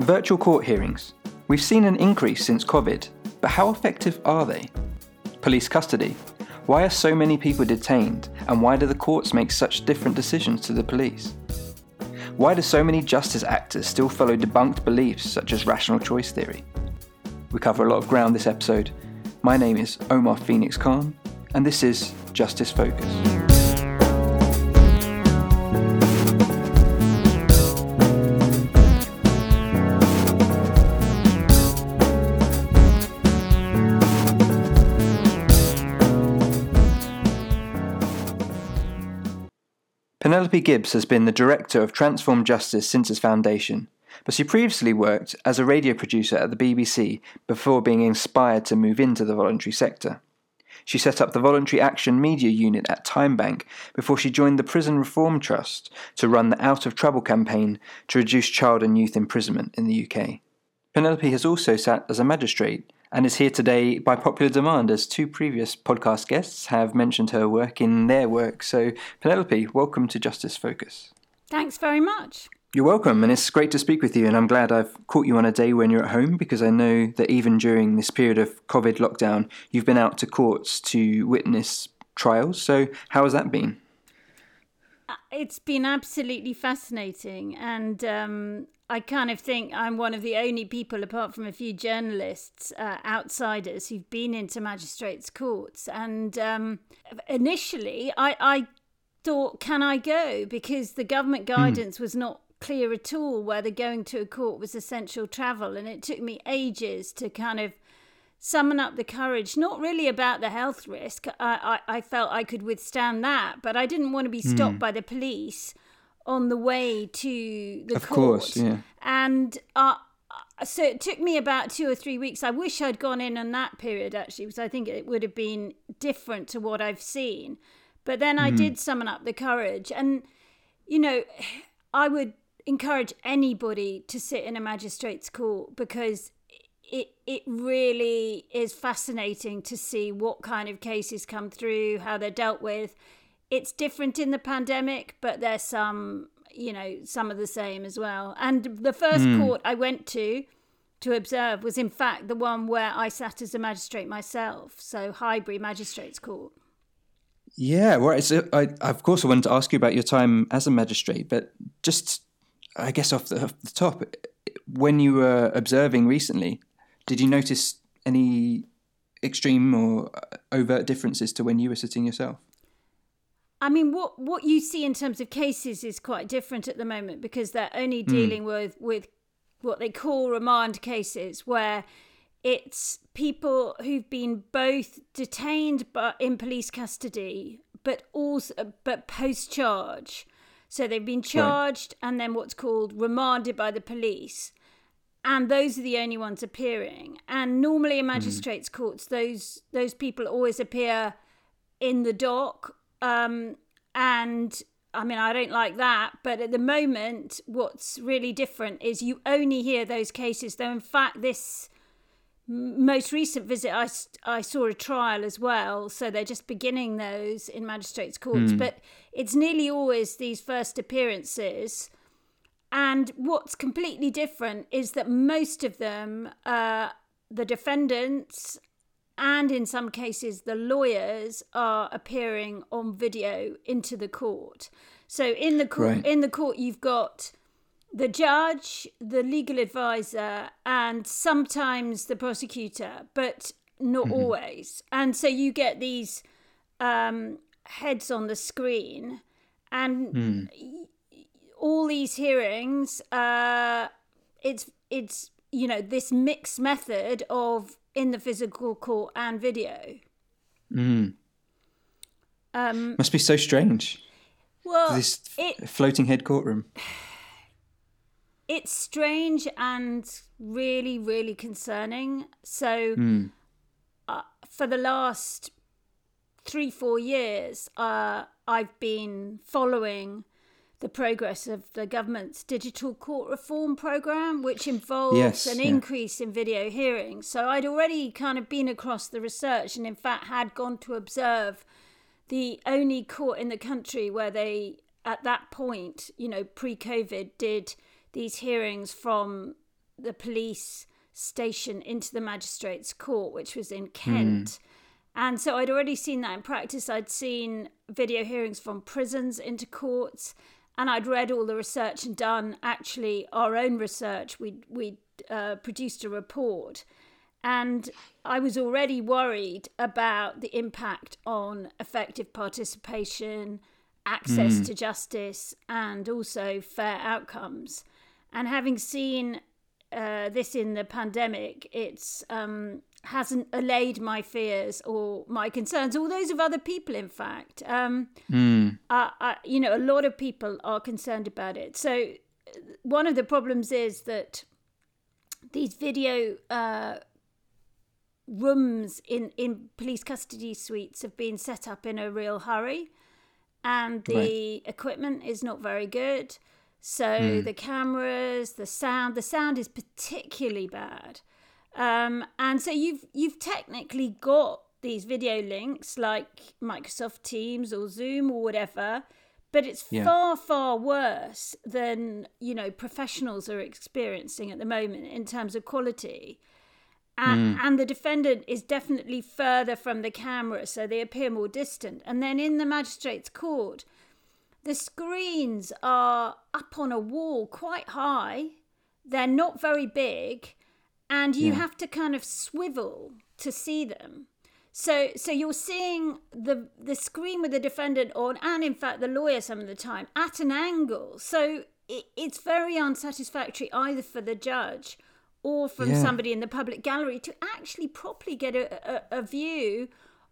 Virtual court hearings. We've seen an increase since COVID, but how effective are they? Police custody. Why are so many people detained, and why do the courts make such different decisions to the police? Why do so many justice actors still follow debunked beliefs such as rational choice theory? We cover a lot of ground this episode. My name is Omar Phoenix Khan, and this is Justice Focus. Penelope Gibbs has been the director of Transform Justice since its foundation, but she previously worked as a radio producer at the BBC before being inspired to move into the voluntary sector. She set up the Voluntary Action Media Unit at Timebank before she joined the Prison Reform Trust to run the Out of Trouble campaign to reduce child and youth imprisonment in the UK. Penelope has also sat as a magistrate and is here today by popular demand, as two previous podcast guests have mentioned her work in their work. So, Penelope, welcome to Justice Focus. Thanks very much. You're welcome, and it's great to speak with you. And I'm glad I've caught you on a day when you're at home because I know that even during this period of COVID lockdown, you've been out to courts to witness trials. So, how has that been? Uh, it's been absolutely fascinating, and um, I kind of think I'm one of the only people, apart from a few journalists, uh, outsiders, who've been into magistrates' courts. And um, initially, I, I thought, can I go? Because the government hmm. guidance mm. was not clear at all whether going to a court was essential travel. And it took me ages to kind of summon up the courage, not really about the health risk. I, I, I felt I could withstand that, but I didn't want to be stopped mm. by the police on the way to the of court. course, yeah. And uh, so it took me about two or three weeks. I wish I'd gone in on that period actually, because I think it would have been different to what I've seen. But then I mm. did summon up the courage, and you know, I would encourage anybody to sit in a magistrate's court because it it really is fascinating to see what kind of cases come through, how they're dealt with it's different in the pandemic, but there's some, you know, some of the same as well. And the first mm. court I went to to observe was, in fact, the one where I sat as a magistrate myself. So Highbury Magistrates Court. Yeah, well, so I, of course, I wanted to ask you about your time as a magistrate, but just, I guess, off the, off the top, when you were observing recently, did you notice any extreme or overt differences to when you were sitting yourself? I mean, what what you see in terms of cases is quite different at the moment because they're only hmm. dealing mm. with with what they call remand cases, where it's people who've been both detained but in police custody, but also but post charge. So they've been charged right. and then what's called remanded by the police. And those are the only ones appearing. And normally in hmm. magistrates' mm. courts, those those people always appear in the dock um, and I mean, I don't like that, but at the moment, what's really different is you only hear those cases. Though, in fact, this most recent visit, I, I saw a trial as well. So they're just beginning those in magistrates' courts. Mm. But it's nearly always these first appearances. And what's completely different is that most of them, uh, the defendants and in some cases the lawyers are appearing on video into the court so in the court right. in the court you've got the judge the legal advisor and sometimes the prosecutor but not mm-hmm. always and so you get these um, heads on the screen and mm. all these hearings uh, it's it's you know this mixed method of in the physical court and video. Mm. Um, Must be so strange. Well, this it, floating head courtroom. It's strange and really, really concerning. So, mm. uh, for the last three, four years, uh, I've been following the progress of the government's digital court reform program, which involves yes, an yeah. increase in video hearings. So I'd already kind of been across the research and, in fact, had gone to observe the only court in the country where they, at that point, you know, pre COVID, did these hearings from the police station into the magistrates' court, which was in Kent. Mm. And so I'd already seen that in practice. I'd seen video hearings from prisons into courts, and I'd read all the research and done actually our own research. We we uh, produced a report, and I was already worried about the impact on effective participation, access mm. to justice, and also fair outcomes. And having seen uh, this in the pandemic, it's um, hasn't allayed my fears or my concerns, or those of other people, in fact. Um, mm. uh, uh, you know, a lot of people are concerned about it. So, one of the problems is that these video uh, rooms in, in police custody suites have been set up in a real hurry, and the right. equipment is not very good. So, mm. the cameras, the sound, the sound is particularly bad. Um, and so you've you've technically got these video links like Microsoft Teams or Zoom or whatever, but it's yeah. far far worse than you know professionals are experiencing at the moment in terms of quality. And, mm. and the defendant is definitely further from the camera, so they appear more distant. And then in the magistrate's court, the screens are up on a wall quite high. They're not very big and you yeah. have to kind of swivel to see them. So so you're seeing the the screen with the defendant on, and in fact the lawyer some of the time at an angle. So it, it's very unsatisfactory either for the judge or from yeah. somebody in the public gallery to actually properly get a, a, a view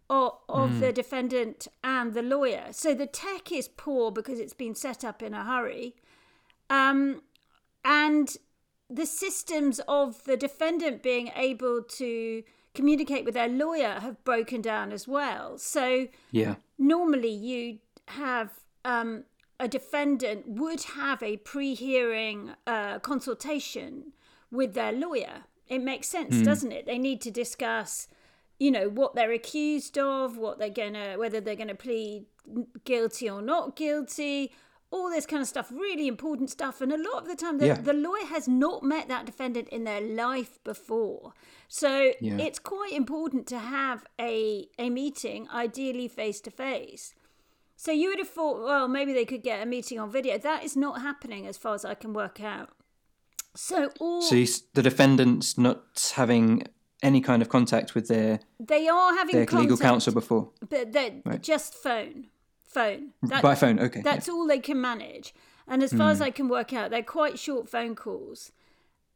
of, of mm. the defendant and the lawyer. So the tech is poor because it's been set up in a hurry. Um, and the systems of the defendant being able to communicate with their lawyer have broken down as well. So yeah, normally you have um, a defendant would have a pre-hearing uh, consultation with their lawyer. It makes sense, mm. doesn't it? They need to discuss, you know, what they're accused of, what they're gonna, whether they're gonna plead guilty or not guilty, all this kind of stuff, really important stuff. And a lot of the time, the, yeah. the lawyer has not met that defendant in their life before. So yeah. it's quite important to have a, a meeting, ideally face to face. So you would have thought, well, maybe they could get a meeting on video. That is not happening as far as I can work out. So all so the defendant's not having any kind of contact with their they are having their contact, legal counsel before, but they're right. just phone phone. That, By phone, okay. That's yeah. all they can manage. And as far mm. as hmm. I can work out, they're quite short phone calls.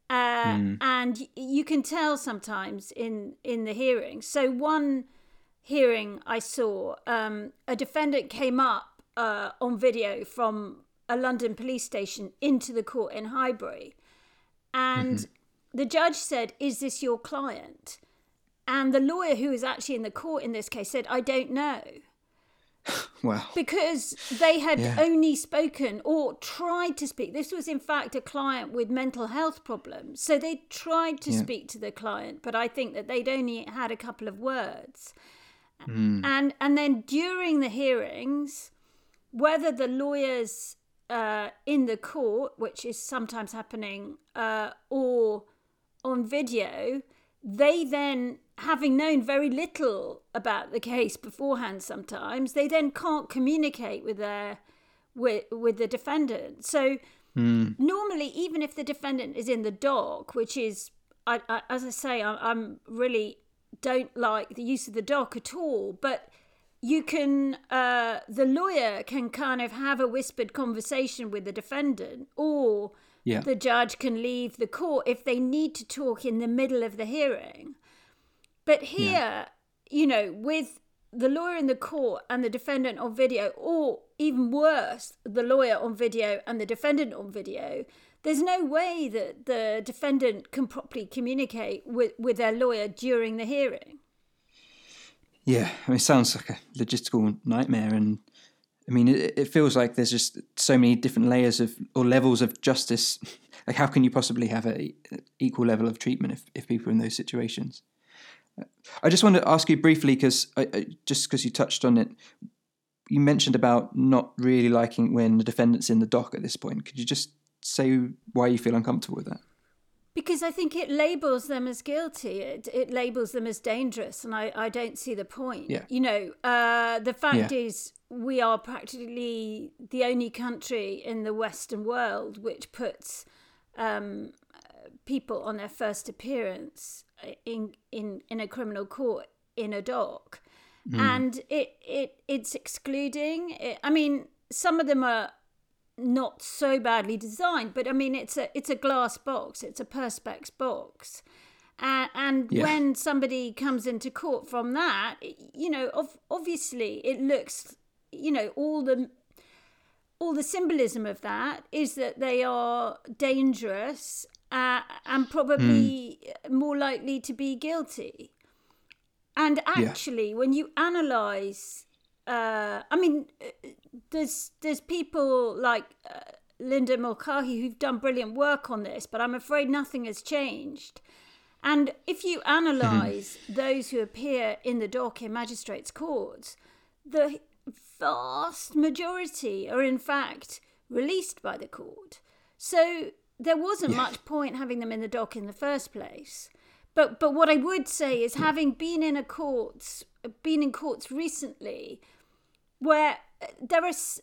Uh, mm. And you can tell sometimes in, in the hearing. So, one hearing I saw, um, a defendant came up uh, on video from a London police station into the court in Highbury. And mm-hmm. the judge said, Is this your client? And the lawyer who was actually in the court in this case said, I don't know. Well, because they had yeah. only spoken or tried to speak. This was, in fact, a client with mental health problems. So they tried to yeah. speak to the client, but I think that they'd only had a couple of words. Mm. And and then during the hearings, whether the lawyers uh, in the court, which is sometimes happening, uh, or on video, they then having known very little about the case beforehand sometimes they then can't communicate with their with with the defendant so mm. normally even if the defendant is in the dock which is I, I, as i say I, i'm really don't like the use of the dock at all but you can uh, the lawyer can kind of have a whispered conversation with the defendant or yeah. the judge can leave the court if they need to talk in the middle of the hearing but here, yeah. you know, with the lawyer in the court and the defendant on video, or even worse, the lawyer on video and the defendant on video, there's no way that the defendant can properly communicate with, with their lawyer during the hearing. Yeah, I mean, it sounds like a logistical nightmare. And I mean, it, it feels like there's just so many different layers of or levels of justice. Like, how can you possibly have an equal level of treatment if, if people are in those situations? I just want to ask you briefly because just because you touched on it, you mentioned about not really liking when the defendant's in the dock at this point. Could you just say why you feel uncomfortable with that? Because I think it labels them as guilty. It, it labels them as dangerous, and I, I don't see the point. Yeah. You know, uh, the fact Yeah. is, we are practically the only country in the Western world which puts um, people on their first appearance in in in a criminal court in a dock, and it it it's excluding. It, I mean, some of them are not so badly designed, but I mean, it's a it's a glass box, it's a perspex box. And, and Yeah. when somebody comes into court from that, you know, ov- obviously it looks, you know, all the all the symbolism of that is that they are dangerous uh, and probably more likely to be guilty. And actually, when you analyze, uh, I mean, there's there's people like uh, Linda Mulcahy who've done brilliant work on this, but I'm afraid nothing has changed. And if you analyse those who appear in the dock in magistrates' courts, the vast majority are in fact released by the court. So there wasn't Yes. much point having them in the dock in the first place. But but what I would say is having been in a courts been in courts recently where there are s-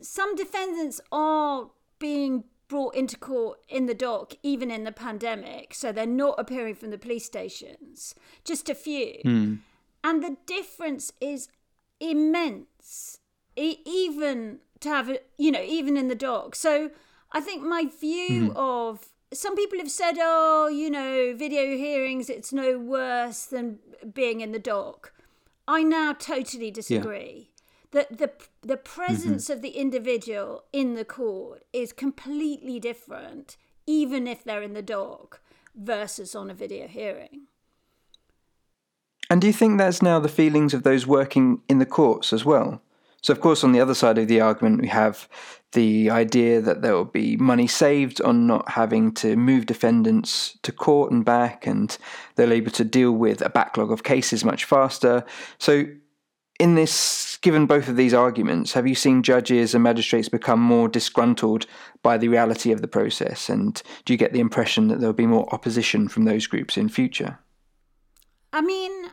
some defendants are being brought into court in the dock even in the pandemic so they're not appearing from the police stations just a few. Hmm. And the difference is immense e- even to have it you know even in the dock. So i think my view hmm. of some people have said oh you know video hearings it's no worse than being in the dock. I now totally disagree the the the mm-hmm. presence of the individual in the court is completely different even if they're in the dock versus on a video hearing And do you think that's now the feelings of those working in the courts as well? So, of course, on the other side of the argument, we have the idea that there will be money saved on not having to move defendants to court and back, and they'll be able to deal with a backlog of cases much faster. So, in this, given both of these arguments, have you seen judges and magistrates become more disgruntled by the reality of the process? And do you get the impression that there'll be more opposition from those groups in future? I mean,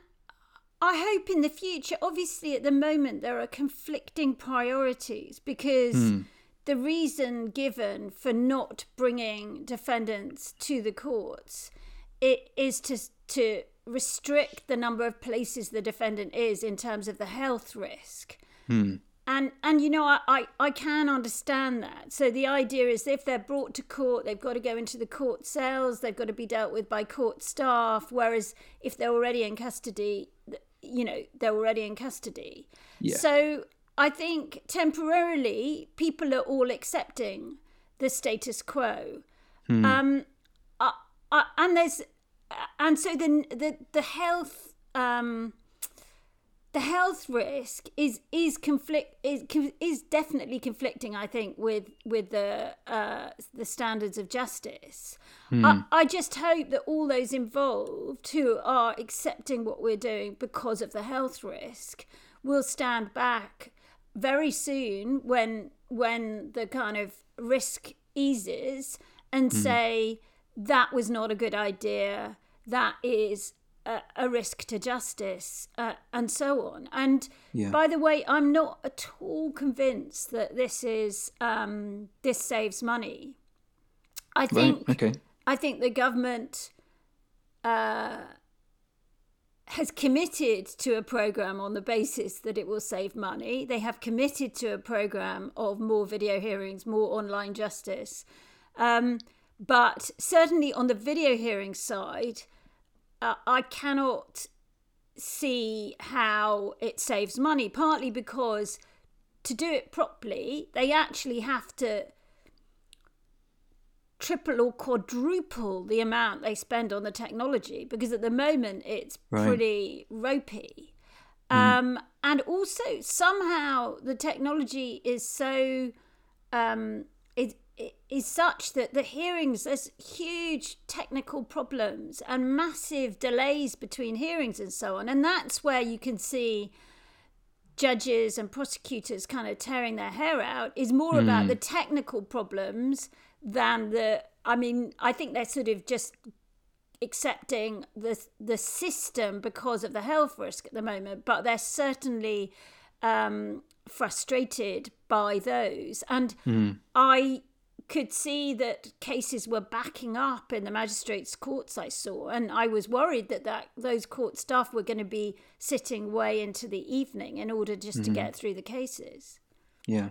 I hope in the future, obviously, at the moment, there are conflicting priorities because hmm. the reason given for not bringing defendants to the courts it is to, to restrict the number of places the defendant is in terms of the health risk. And and you know I, I, I can understand that. So the idea is if they're brought to court, they've got to go into the court cells, they've got to be dealt with by court staff. Whereas if they're already in custody, you know, they're already in custody. Yeah. So I think temporarily people are all accepting the status quo. Um, uh, uh, and there's and so the the the health um the health risk is is conflict is is definitely conflicting i think with with the uh the standards of justice. I, I just hope that all those involved who are accepting what we're doing because of the health risk will stand back very soon when when the kind of risk eases and say that was not a good idea that is a, a risk to justice uh, and so on and Yeah. by the way i'm not at all convinced that this is um, this saves money i think Right. Okay. I think the government uh, has committed to a program on the basis that it will save money. They have committed to a program of more video hearings, more online justice. Um, but certainly on the video hearing side, uh, I cannot see how it saves money, partly because to do it properly, they actually have to triple or quadruple the amount they spend on the technology because at the moment it's Right. pretty ropey. Um, and also somehow the technology is so um, is is such that the hearings there's huge technical problems and massive delays between hearings and so on, and that's where you can see judges and prosecutors kind of tearing their hair out is more about the technical problems than the. I mean, I think they're sort of just accepting the the system because of the health risk at the moment, but they're certainly um, frustrated by those. And mm. I could see that cases were backing up in the magistrates' courts I saw, and I was worried that, that those court staff were going to be sitting way into the evening in order just mm. to get through the cases. Yeah.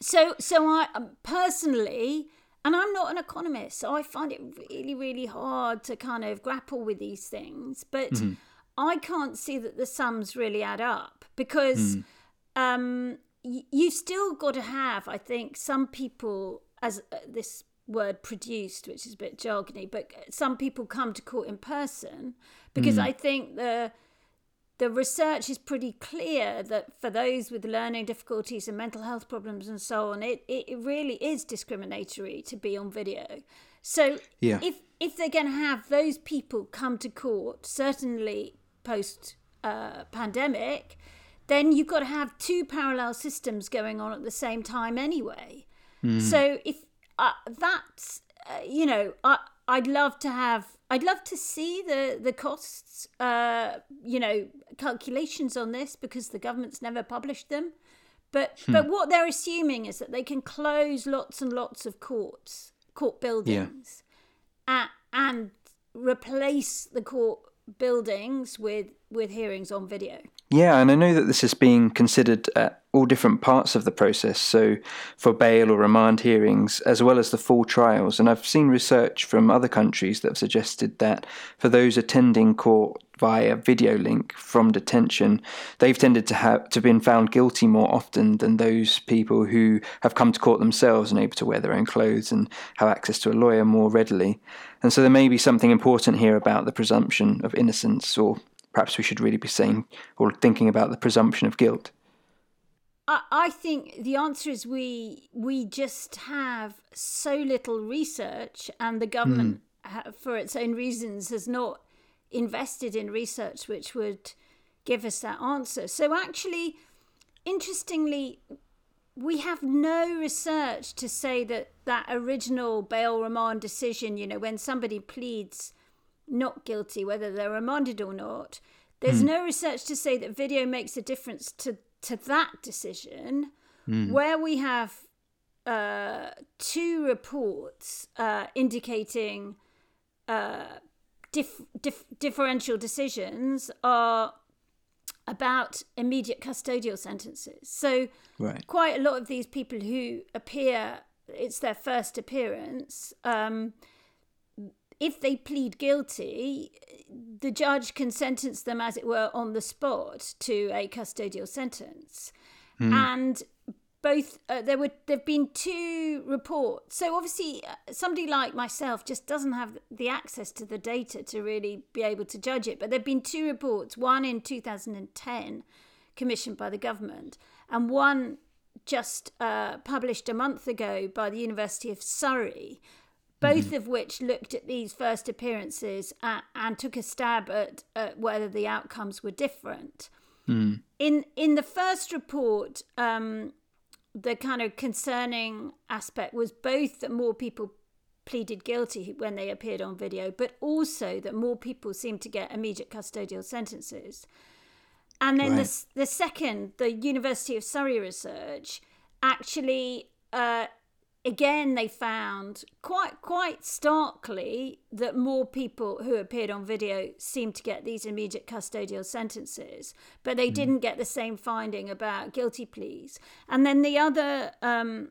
So, so I um, personally and I'm not an economist, so I find it really, really hard to kind of grapple with these things. But mm-hmm. I can't see that the sums really add up because mm. um, you've still got to have, I think, some people, as uh, this word produced, which is a bit jargony, but some people come to court in person because mm. I think the the research is pretty clear that for those with learning difficulties and mental health problems and so on, it, it really is discriminatory to be on video. So yeah. if if they're going to have those people come to court, certainly post uh, pandemic, then you've got to have two parallel systems going on at the same time anyway. Mm. So if uh, that's uh, you know, I I'd love to have I'd love to see the the costs, uh, you know, calculations on this because the government's never published them. But hmm. but what they're assuming is that they can close lots and lots of courts, court buildings, yeah. and replace the court buildings with with hearings on video. Yeah, and I know that this is being considered at all different parts of the process, so for bail or remand hearings, as well as the full trials. And I've seen research from other countries that have suggested that for those attending court via video link from detention, they've tended to have to been found guilty more often than those people who have come to court themselves and able to wear their own clothes and have access to a lawyer more readily. And so there may be something important here about the presumption of innocence or perhaps we should really be saying or thinking about the presumption of guilt? I think the answer is we we just have so little research, and the government, mm. for its own reasons, has not invested in research which would give us that answer. So actually, interestingly, we have no research to say that that original bail remand decision, you know, when somebody pleads not guilty, whether they're remanded or not. There's mm. no research to say that video makes a difference to, to that decision, mm. where we have uh, two reports uh, indicating uh, dif- dif- differential decisions are about immediate custodial sentences. So, right. quite a lot of these people who appear, it's their first appearance. Um, if they plead guilty, the judge can sentence them, as it were, on the spot to a custodial sentence. Mm. And both uh, there were there've been two reports. So obviously, uh, somebody like myself just doesn't have the access to the data to really be able to judge it. But there've been two reports: one in 2010, commissioned by the government, and one just uh, published a month ago by the University of Surrey both mm-hmm. of which looked at these first appearances and, and took a stab at, at, whether the outcomes were different. Mm. In in the first report, um, the kind of concerning aspect was both that more people pleaded guilty when they appeared on video, but also that more people seemed to get immediate custodial sentences. And then right. the, the second, the University of Surrey research, actually uh, again they found quite quite starkly that more people who appeared on video seemed to get these immediate custodial sentences but they mm. didn't get the same finding about guilty pleas and then the other um,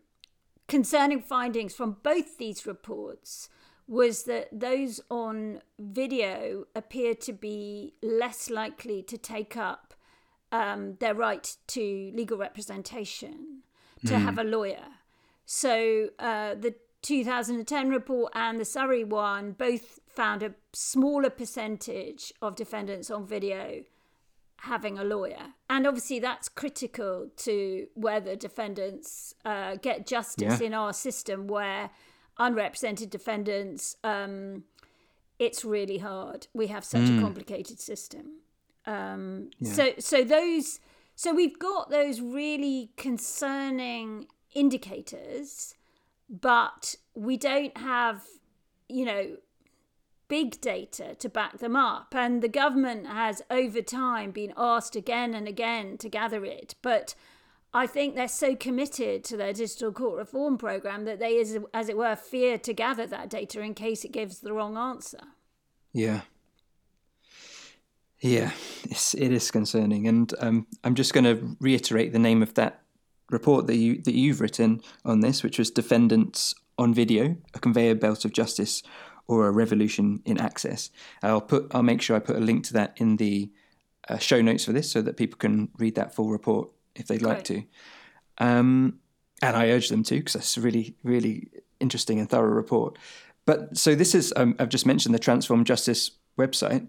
concerning findings from both these reports was that those on video appeared to be less likely to take up um, their right to legal representation to mm. have a lawyer so uh, the 2010 report and the Surrey one both found a smaller percentage of defendants on video having a lawyer. And obviously, that's critical to whether defendants uh, get justice yeah. in our system where unrepresented defendants, um, it's really hard. We have such mm. a complicated system. Um, yeah. So, so those, so we've got those really concerning indicators, but we don't have, you know, big data to back them up. And the government has, over time, been asked again and again to gather it. But I think they're so committed to their digital court reform program that they, as, as it were, fear to gather that data in case it gives the wrong answer. Yeah. Yeah, it's, it is concerning, and um, I'm just going to reiterate the name of that report that you that you've written on this, which was "Defendants on Video: A Conveyor Belt of Justice or a Revolution in Access." I'll put I'll make sure I put a link to that in the uh, show notes for this, so that people can read that full report if they'd like to. Um, and I urge them to because it's a really really interesting and thorough report. But so this is um, I've just mentioned the Transform Justice website.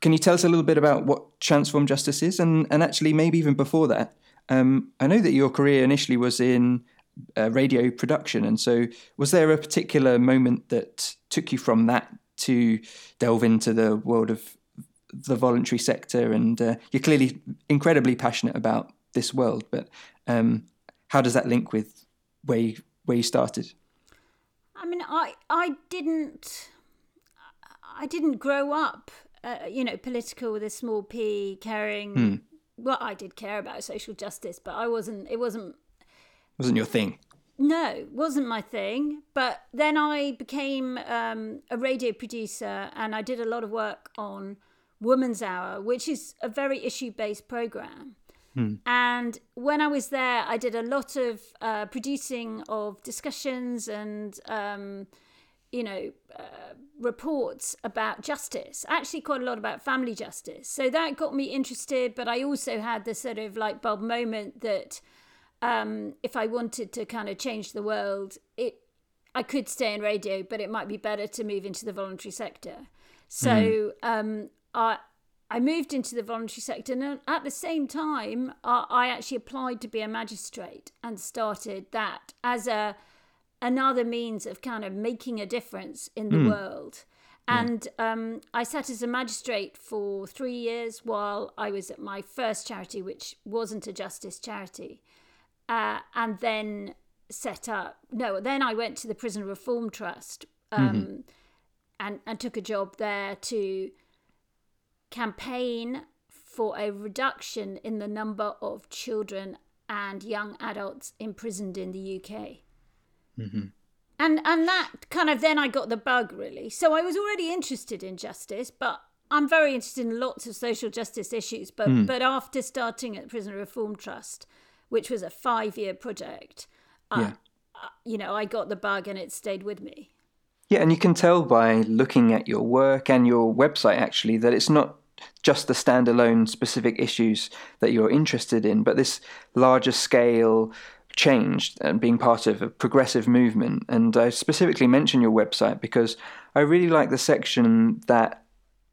Can you tell us a little bit about what Transform Justice is, and and actually maybe even before that? Um, I know that your career initially was in uh, radio production, and so was there a particular moment that took you from that to delve into the world of the voluntary sector? And uh, you're clearly incredibly passionate about this world, but um, how does that link with where you, where you started? I mean, I I didn't I didn't grow up uh, you know, political with a small p, caring. Hmm. Well, I did care about social justice, but I wasn't. It wasn't. Wasn't your thing. No, wasn't my thing. But then I became um, a radio producer, and I did a lot of work on Woman's Hour, which is a very issue-based program. Hmm. And when I was there, I did a lot of uh, producing of discussions and um, you know, uh, reports about justice, actually quite a lot about family justice. So that got me interested, but I also had the sort of light bulb moment that um, if I wanted to kind of change the world, it I could stay in radio, but it might be better to move into the voluntary sector. So mm. um, I I moved into the voluntary sector, and at the same time, I, I actually applied to be a magistrate and started that as a another means of kind of making a difference in the mm. world. And um, I sat as a magistrate for three years while I was at my first charity, which wasn't a justice charity. Uh, and then set up, no, then I went to the Prison Reform Trust um, mm-hmm. and, and took a job there to campaign for a reduction in the number of children and young adults imprisoned in the UK. Mm-hmm. And and that kind of then I got the bug really. So I was already interested in justice, but I'm very interested in lots of social justice issues. But mm. but after starting at the Prisoner Reform Trust, which was a five year project, yeah. uh, you know, I got the bug and it stayed with me. Yeah, and you can tell by looking at your work and your website actually that it's not just the standalone specific issues that you're interested in, but this larger scale changed and being part of a progressive movement. And I specifically mention your website because I really like the section that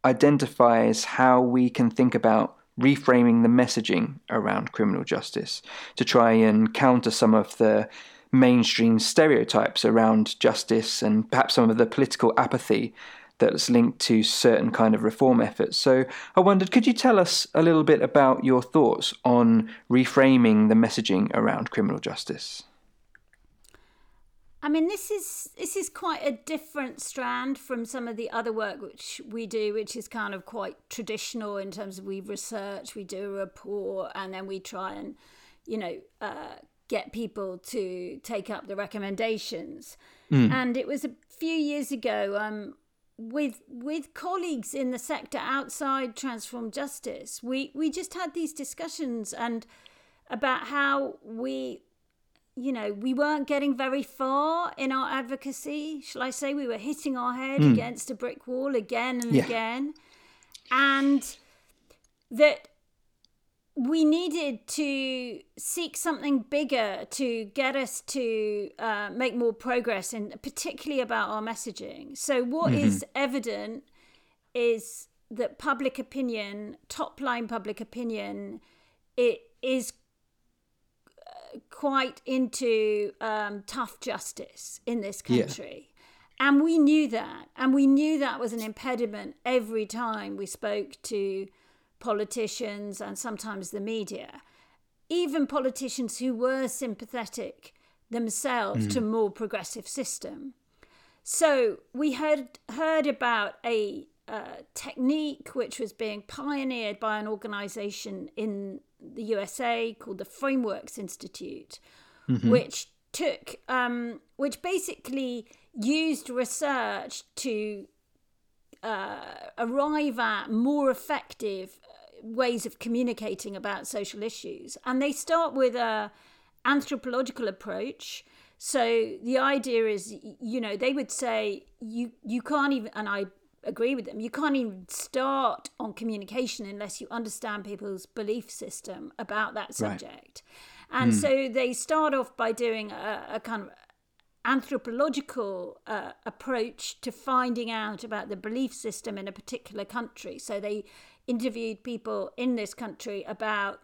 identifies how we can think about reframing the messaging around criminal justice to try and counter some of the mainstream stereotypes around justice and perhaps some of the political apathy that's linked to certain kind of reform efforts. So I wondered, could you tell us a little bit about your thoughts on reframing the messaging around criminal justice? I mean, this is this is quite a different strand from some of the other work which we do, which is kind of quite traditional in terms of we research, we do a report, and then we try and, you know, uh, get people to take up the recommendations. Mm. And it was a few years ago. Um, with with colleagues in the sector outside Transform Justice, we we just had these discussions and about how we you know we weren't getting very far in our advocacy shall i say we were hitting our head mm. against a brick wall again and yeah. again and that we needed to seek something bigger to get us to uh, make more progress, and particularly about our messaging. So, what mm-hmm. is evident is that public opinion, top line public opinion, it is uh, quite into um, tough justice in this country. Yeah. And we knew that. And we knew that was an impediment every time we spoke to politicians and sometimes the media, even politicians who were sympathetic themselves mm. to more progressive system. So we heard heard about a uh, technique which was being pioneered by an organization in the USA called the Frameworks Institute, mm-hmm. which took um, which basically used research to uh, arrive at more effective ways of communicating about social issues and they start with a anthropological approach so the idea is you know they would say you you can't even and i agree with them you can't even start on communication unless you understand people's belief system about that subject right. and mm. so they start off by doing a, a kind of anthropological uh, approach to finding out about the belief system in a particular country. So they interviewed people in this country about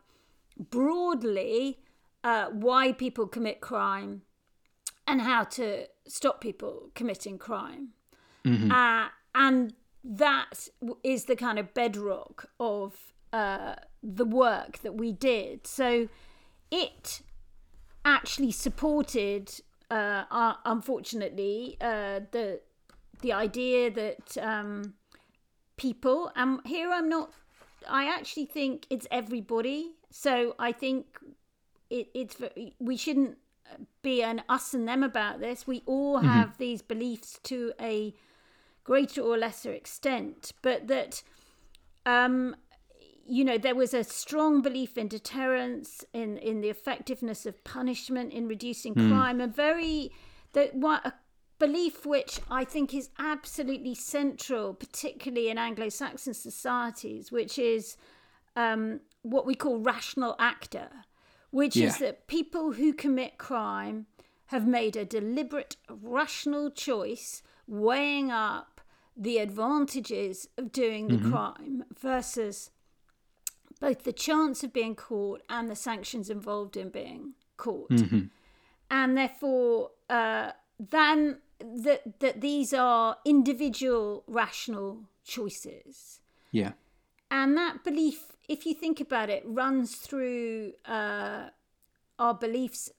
broadly uh, why people commit crime and how to stop people committing crime. Mm-hmm. Uh, and that is the kind of bedrock of uh, the work that we did. So it actually supported uh, unfortunately, uh, the the idea that um, people, and here I'm not, I actually think it's everybody. So I think it, it's we shouldn't be an us and them about this. We all mm-hmm. have these beliefs to a greater or lesser extent, but that um, you know, there was a strong belief in deterrence, in in the effectiveness of punishment, in reducing mm. crime, a very that what a belief which I think is absolutely central, particularly in Anglo-Saxon societies, which is um, what we call rational actor, which yeah. is that people who commit crime have made a deliberate, rational choice, weighing up the advantages of doing the mm-hmm. crime versus both the chance of being caught and the sanctions involved in being caught. Mm-hmm. And therefore, uh, then that that these are individual rational choices. Yeah. And that belief, if you think about it, runs through uh, our beliefs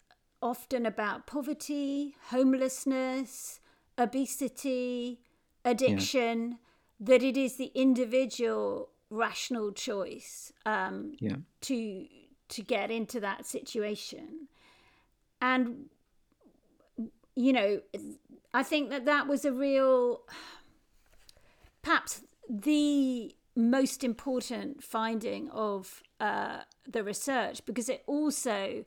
often about poverty, homelessness, obesity, addiction, yeah. that it is the individual rational choice um, yeah. to to get into that situation and you know i think that that was a real perhaps the most important finding of uh, the research because it also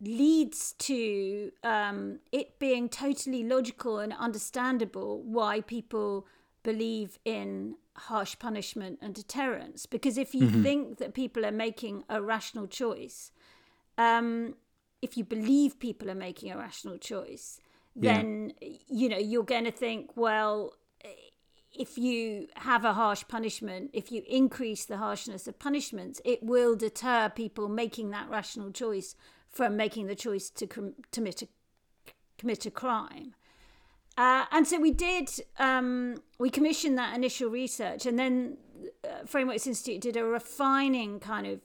leads to um, it being totally logical and understandable why people believe in harsh punishment and deterrence. Because if you mm-hmm. think that people are making a rational choice, um, if you believe people are making a rational choice, then yeah. you know you're going to think, well, if you have a harsh punishment, if you increase the harshness of punishments, it will deter people making that rational choice from making the choice to com- commit a commit a crime. Uh, and so we did, um, we commissioned that initial research, and then uh, Frameworks Institute did a refining kind of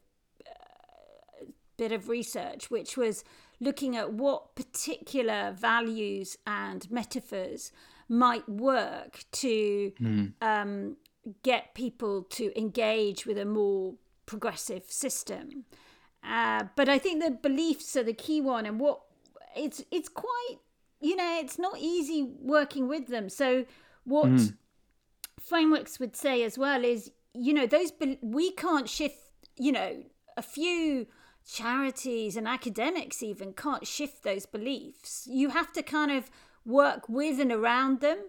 uh, bit of research, which was looking at what particular values and metaphors might work to mm. um, get people to engage with a more progressive system. Uh, but I think the beliefs are the key one, and what it's it's quite you know, it's not easy working with them. So what mm. frameworks would say as well is, you know, those be- we can't shift, you know, a few charities and academics even can't shift those beliefs. You have to kind of work with and around them.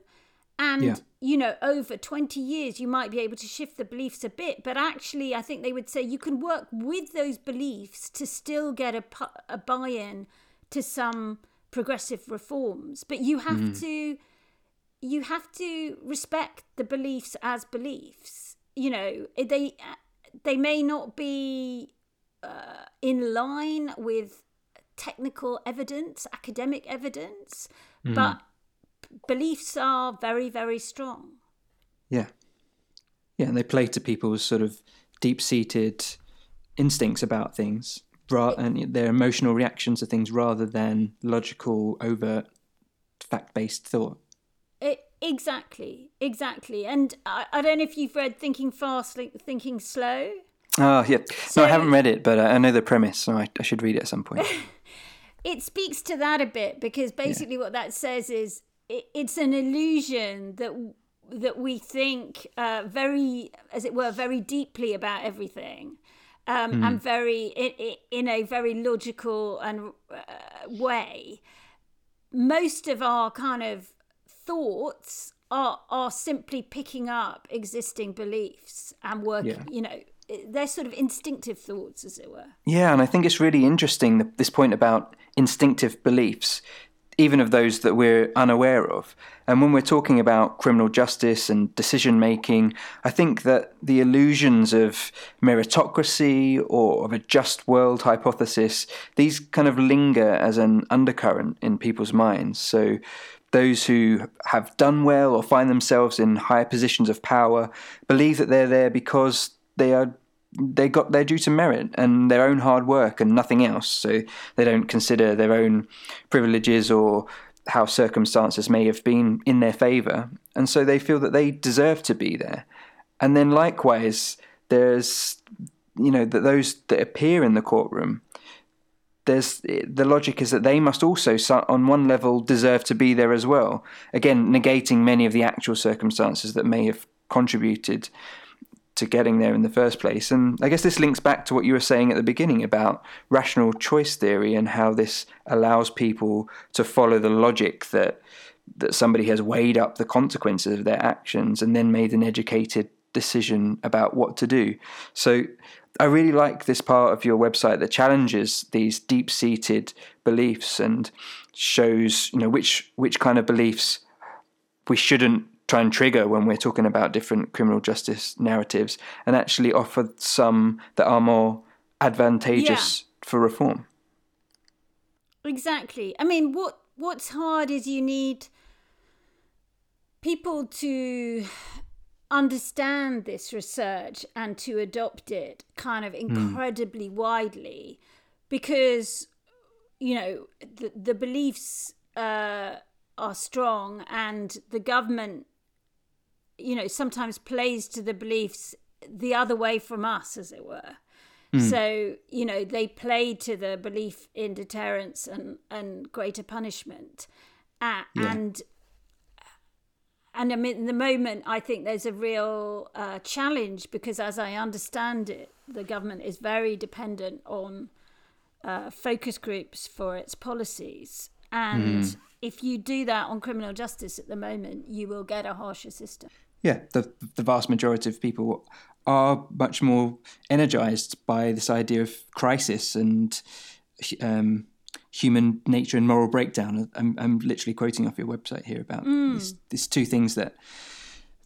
And, yeah. you know, over 20 years, you might be able to shift the beliefs a bit. But actually, I think they would say you can work with those beliefs to still get a, a buy in to some progressive reforms but you have mm. to you have to respect the beliefs as beliefs you know they they may not be uh, in line with technical evidence academic evidence mm. but beliefs are very very strong yeah yeah and they play to people's sort of deep-seated instincts about things ra- and their emotional reactions to things rather than logical, overt, fact-based thought. Exactly, exactly. And I, I don't know if you've read Thinking Fast, Thinking Slow. Oh, yeah. So, no, I haven't read it, but I know the premise, so I, I should read it at some point. it speaks to that a bit because basically yeah. what that says is it, it's an illusion that that we think uh, very, as it were, very deeply about everything. Um, mm. and very in, in, a very logical and uh, way. Most of our kind of thoughts are are simply picking up existing beliefs and working. Yeah. You know, they're sort of instinctive thoughts, as it were. Yeah, and I think it's really interesting this point about instinctive beliefs, even of those that we're unaware of. And when we're talking about criminal justice and decision making, I think that the illusions of meritocracy or of a just world hypothesis, these kind of linger as an undercurrent in people's minds. So those who have done well or find themselves in higher positions of power believe that they're there because they are they got their due to merit and their own hard work and nothing else. So they don't consider their own privileges or how circumstances may have been in their favour, and so they feel that they deserve to be there. And then likewise, there's you know that those that appear in the courtroom. There's the logic is that they must also, on one level, deserve to be there as well. Again, negating many of the actual circumstances that may have contributed to getting there in the first place. And I guess this links back to what you were saying at the beginning about rational choice theory and how this allows people to follow the logic that that somebody has weighed up the consequences of their actions and then made an educated decision about what to do. So I really like this part of your website that challenges these deep-seated beliefs and shows, you know, which which kind of beliefs we shouldn't try and trigger when we're talking about different criminal justice narratives and actually offer some that are more advantageous yeah. for reform. Exactly. I mean, what what's hard is you need people to understand this research and to adopt it kind of hmm. incredibly mm. widely because you know the, the beliefs uh, are strong and the government you know, sometimes plays to the beliefs the other way from us, as it were. Mm. So, you know, they play to the belief in deterrence and, and greater punishment. Uh, yeah. And and I mean, in the moment, I think there's a real uh, challenge because, as I understand it, the government is very dependent on uh, focus groups for its policies. And mm. if you do that on criminal justice at the moment, you will get a harsher system yeah, the the vast majority of people are much more energized by this idea of crisis and um, human nature and moral breakdown. I'm, I'm literally quoting off your website here about mm. these, these two things that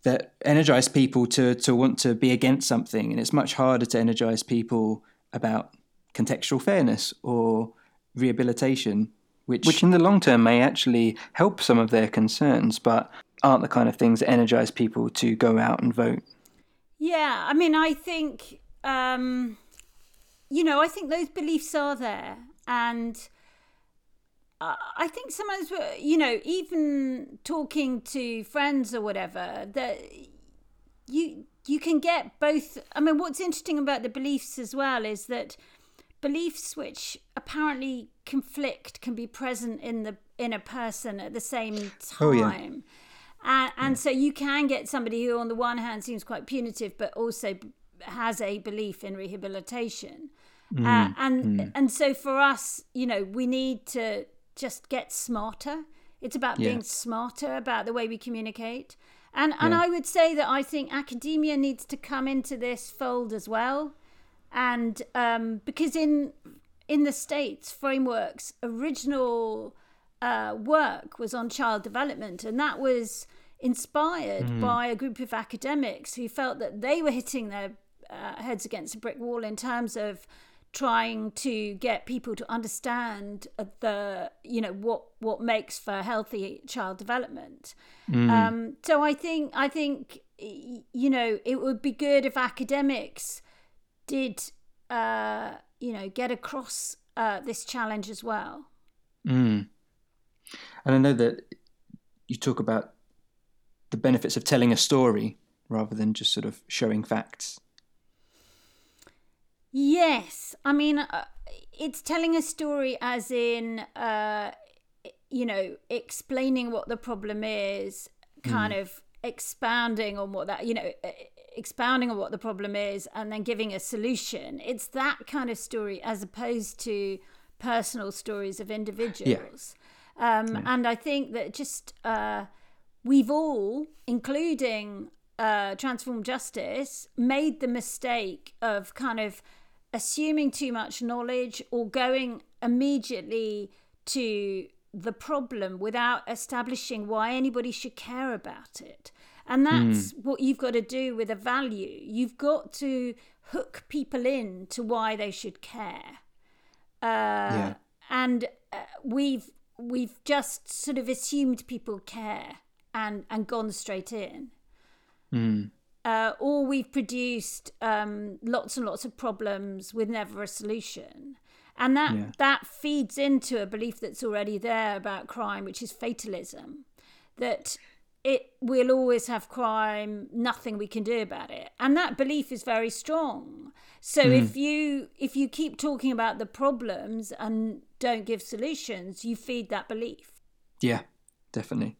that energize people to to want to be against something, and it's much harder to energize people about contextual fairness or rehabilitation, which which in the long term may actually help some of their concerns, but aren't the kind of things that energize people to go out and vote. Yeah, I mean, I think, um, you know, I think those beliefs are there. And I think sometimes, you know, even talking to friends or whatever, that you you can get both. I mean, what's interesting about the beliefs as well is that beliefs which apparently conflict can be present in the in a person at the same time. Oh, yeah. And, and yeah. so you can get somebody who, on the one hand, seems quite punitive, but also has a belief in rehabilitation. Mm, uh, and mm. and so for us, you know, we need to just get smarter. It's about yeah. being smarter about the way we communicate. And and I would say that I think academia needs to come into this fold as well. And um, because in in the states frameworks original uh, work was on child development, and that was inspired mm. by a group of academics who felt that they were hitting their uh, heads against a brick wall in terms of trying to get people to understand the you know what what makes for healthy child development mm. um, so i think i think you know it would be good if academics did uh, you know get across uh, this challenge as well mm. And i know that you talk about the benefits of telling a story rather than just sort of showing facts. Yes, I mean uh, it's telling a story as in uh, you know explaining what the problem is, kind mm. of expounding on what that you know expounding on what the problem is and then giving a solution. It's that kind of story as opposed to personal stories of individuals. Yeah. Um, yeah. And I think that just uh, we've all, including uh, Transform Justice, made the mistake of kind of assuming too much knowledge or going immediately to the problem without establishing why anybody should care about it. And that's mm. what you've got to do with a value. You've got to hook people in to why they should care. Uh, yeah. And uh, we've we've just sort of assumed people care and and gone straight in. Mm. Uh, or we've produced um, lots and lots of problems with never a solution. And that yeah. that feeds into a belief that's already there about crime, which is fatalism. That it will always have crime nothing we can do about it. And that belief is very strong. So mm. if you if you keep talking about the problems and don't give solutions you feed that belief. Yeah definitely.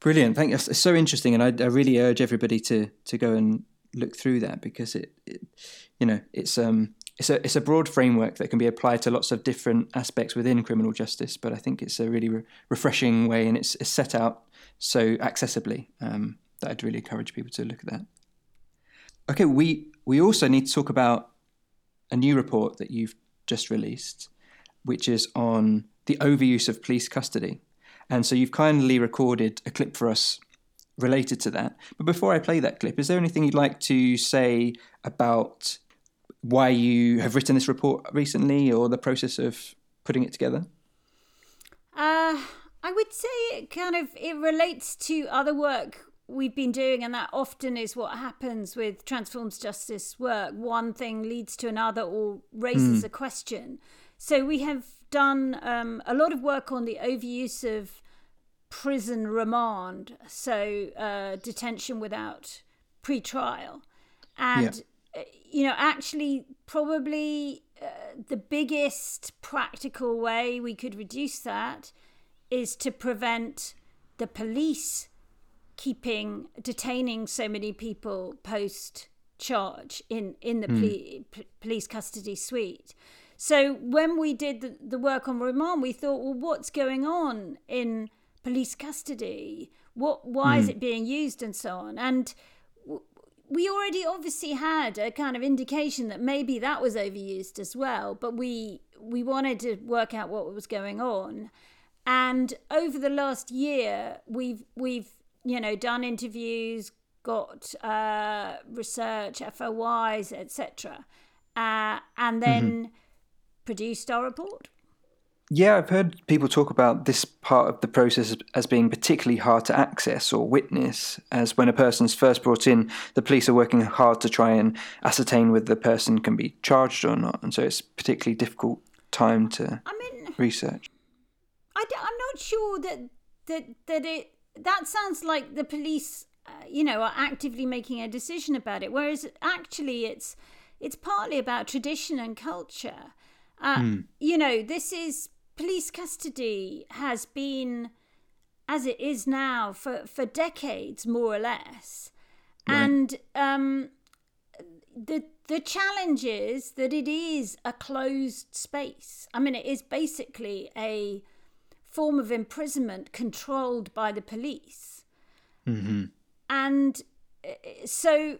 Brilliant. Thank you. It's so interesting and I, I really urge everybody to to go and look through that because it, it you know it's um it's a it's a broad framework that can be applied to lots of different aspects within criminal justice but i think it's a really re- refreshing way and it's, it's set out so accessibly um, that I'd really encourage people to look at that. Okay, we we also need to talk about a new report that you've just released, which is on the overuse of police custody. And so you've kindly recorded a clip for us related to that. But before I play that clip, is there anything you'd like to say about why you have written this report recently or the process of putting it together? Uh, I would say it kind of it relates to other work we've been doing and that often is what happens with Transform Justice's work one thing leads to another or raises mm. a question so we have done um, a lot of work on the overuse of prison remand so uh, detention without pre-trial and yeah. Uh, you know actually probably uh, the biggest practical way we could reduce that is to prevent the police keeping detaining so many people post charge in in the mm. police custody suite so when we did the, the work on remand we thought well what's going on in police custody what why mm. is hmm. it being used and so on and w- we already obviously had a kind of indication that maybe that was overused as well but we we wanted to work out what was going on and over the last year, we've we've you know done interviews, got uh, research, FOIs, etc., uh, and then mm-hmm. produced our report. Yeah, I've heard people talk about this part of the process as being particularly hard to access or witness, as when a person's first brought in, the police are working hard to try and ascertain whether the person can be charged or not, and so it's a particularly difficult time to I mean, research. I am not sure that that that it that sounds like the police, uh, you know, are actively making a decision about it, whereas actually it's it's partly about tradition and culture. Uh, mm. You know, this is police custody has been as it is now for for decades, more or less, right. and um, the the challenge is that it is a closed space. I mean, it is basically a form of imprisonment controlled by the police. Mm-hmm. And uh, so,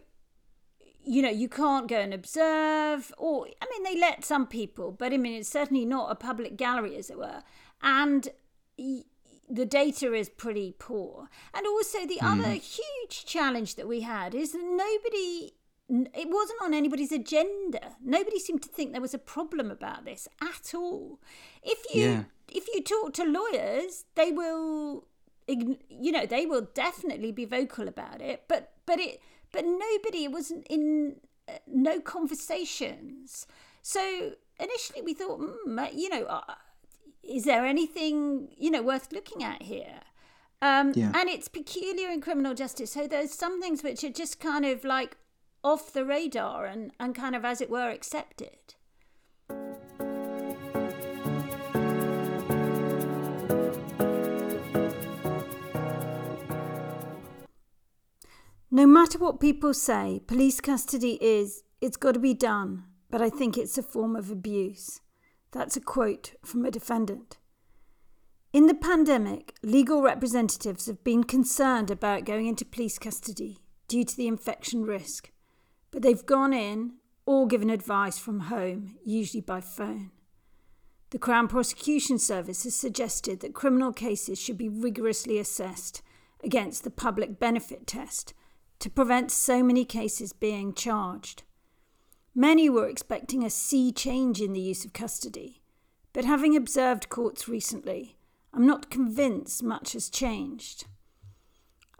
you know, you can't go and observe, or, I mean, they let some people, but I mean, it's certainly not a public gallery, as it were. And the data is pretty poor. And also, the mm. other huge challenge that we had is that nobody it wasn't on anybody's agenda. Nobody seemed to think there was a problem about this at all. If you yeah if you talk to lawyers, they will, you know, they will definitely be vocal about it. But but it but nobody was in uh, no conversations. So initially we thought, mm, you know, uh, is there anything you know worth looking at here? Um, yeah. And it's peculiar in criminal justice. So there's some things which are just kind of like off the radar and, and kind of, as it were, accepted. No matter what people say, police custody is, it's got to be done, but I think it's a form of abuse. That's a quote from a defendant. In the pandemic, legal representatives have been concerned about going into police custody due to the infection risk, but they've gone in or given advice from home, usually by phone. The Crown Prosecution Service has suggested that criminal cases should be rigorously assessed against the public benefit test to prevent so many cases being charged. Many were expecting a sea change in the use of custody, but having observed courts recently, I'm not convinced much has changed.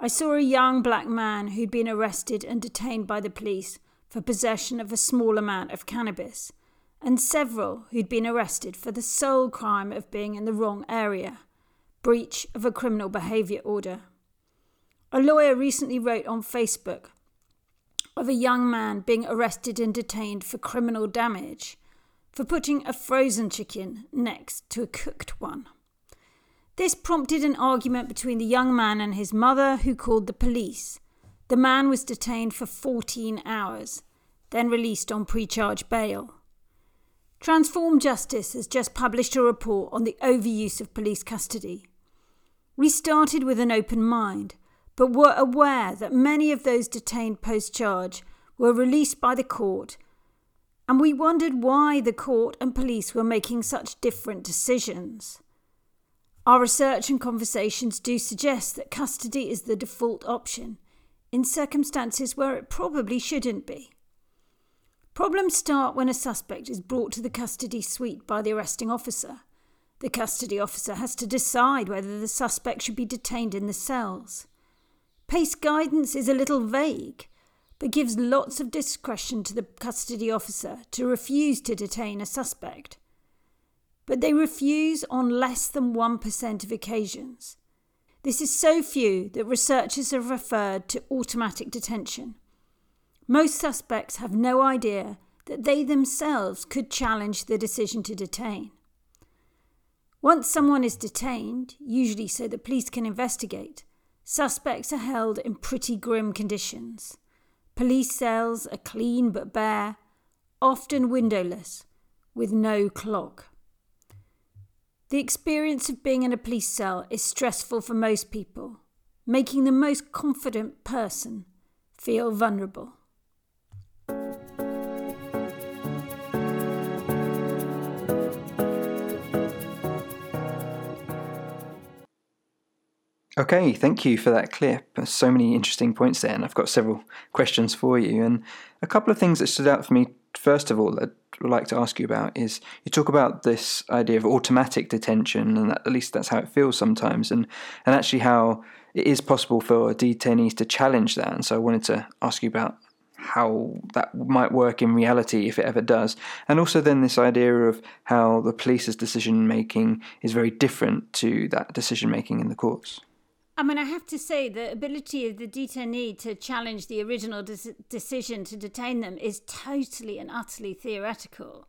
I saw a young black man who'd been arrested and detained by the police for possession of a small amount of cannabis, and several who'd been arrested for the sole crime of being in the wrong area breach of a criminal behaviour order. A lawyer recently wrote on Facebook of a young man being arrested and detained for criminal damage for putting a frozen chicken next to a cooked one. This prompted an argument between the young man and his mother, who called the police. The man was detained for 14 hours, then released on pre charge bail. Transform Justice has just published a report on the overuse of police custody. We started with an open mind but were aware that many of those detained post charge were released by the court, and we wondered why the court and police were making such different decisions. Our research and conversations do suggest that custody is the default option in circumstances where it probably shouldn't be. Problems start when a suspect is brought to the custody suite by the arresting officer. The custody officer has to decide whether the suspect should be detained in the cells. PACE guidance is a little vague, but gives lots of discretion to the custody officer to refuse to detain a suspect. But they refuse on less than 1% of occasions. This is so few that researchers have referred to automatic detention. Most suspects have no idea that they themselves could challenge the decision to detain. Once someone is detained, usually so the police can investigate, Suspects are held in pretty grim conditions. Police cells are clean but bare, often windowless, with no clock. The experience of being in a police cell is stressful for most people, making the most confident person feel vulnerable. Okay, thank you for that clip. So many interesting points there, and I've got several questions for you. And a couple of things that stood out for me, first of all, I'd like to ask you about is you talk about this idea of automatic detention, and that, at least that's how it feels sometimes, and, and actually how it is possible for detainees to challenge that. And so I wanted to ask you about how that might work in reality if it ever does. And also, then, this idea of how the police's decision making is very different to that decision making in the courts. I mean, I have to say the ability of the detainee to challenge the original de- decision to detain them is totally and utterly theoretical.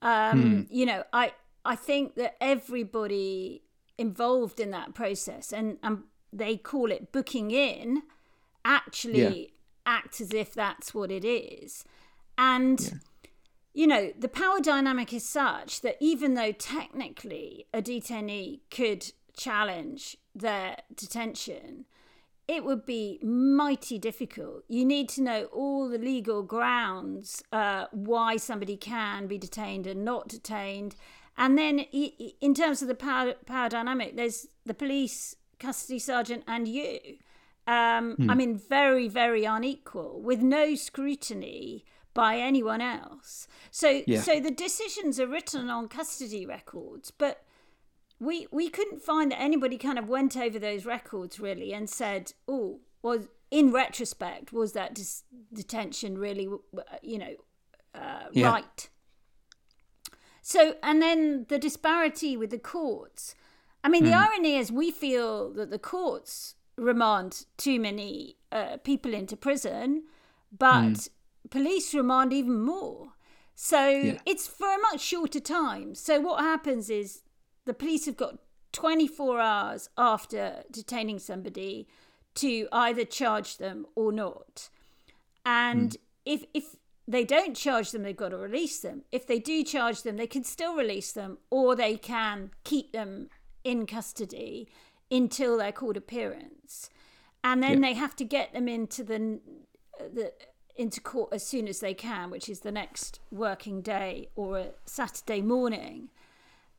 Um, hmm. You know, I I think that everybody involved in that process, and, and they call it booking in, actually yeah. act as if that's what it is. And, yeah. you know, the power dynamic is such that even though technically a detainee could challenge their detention, it would be mighty difficult. You need to know all the legal grounds uh, why somebody can be detained and not detained. And then, in terms of the power, power dynamic, there's the police, custody sergeant, and you. Um, hmm. I mean, very, very unequal, with no scrutiny by anyone else. So, yeah. so the decisions are written on custody records, but we we couldn't find that anybody kind of went over those records really and said, "Oh, was in retrospect was that dis- detention really, you know, uh, yeah. right?" So, and then the disparity with the courts. I mean, the mm. irony is we feel that the courts remand too many uh, people into prison, but mm. police remand even more. So yeah. it's for a much shorter time. So what happens is the police have got 24 hours after detaining somebody to either charge them or not. And mm. if if they don't charge them, they've got to release them. If they do charge them, they can still release them, or they can keep them in custody until their court appearance, and then yeah. they have to get them into the the into court as soon as they can, which is the next working day or a Saturday morning.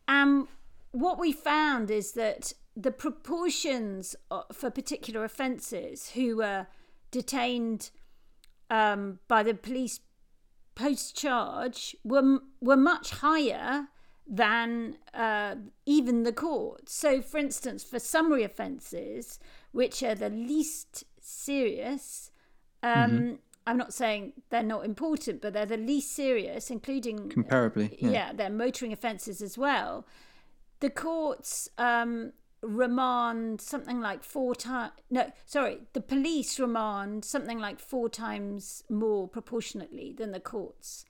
And what we found is that the proportions for particular offences who were detained um, by the police post charge were were much higher than uh, even the court. So, for instance, for summary offences, which are the least serious, um, mm-hmm. I'm not saying they're not important, but they're the least serious, including comparably. Yeah, yeah they're motoring offences as well. The courts um, remand something like four times. No, sorry, the police remand something like four times more proportionately than the courts.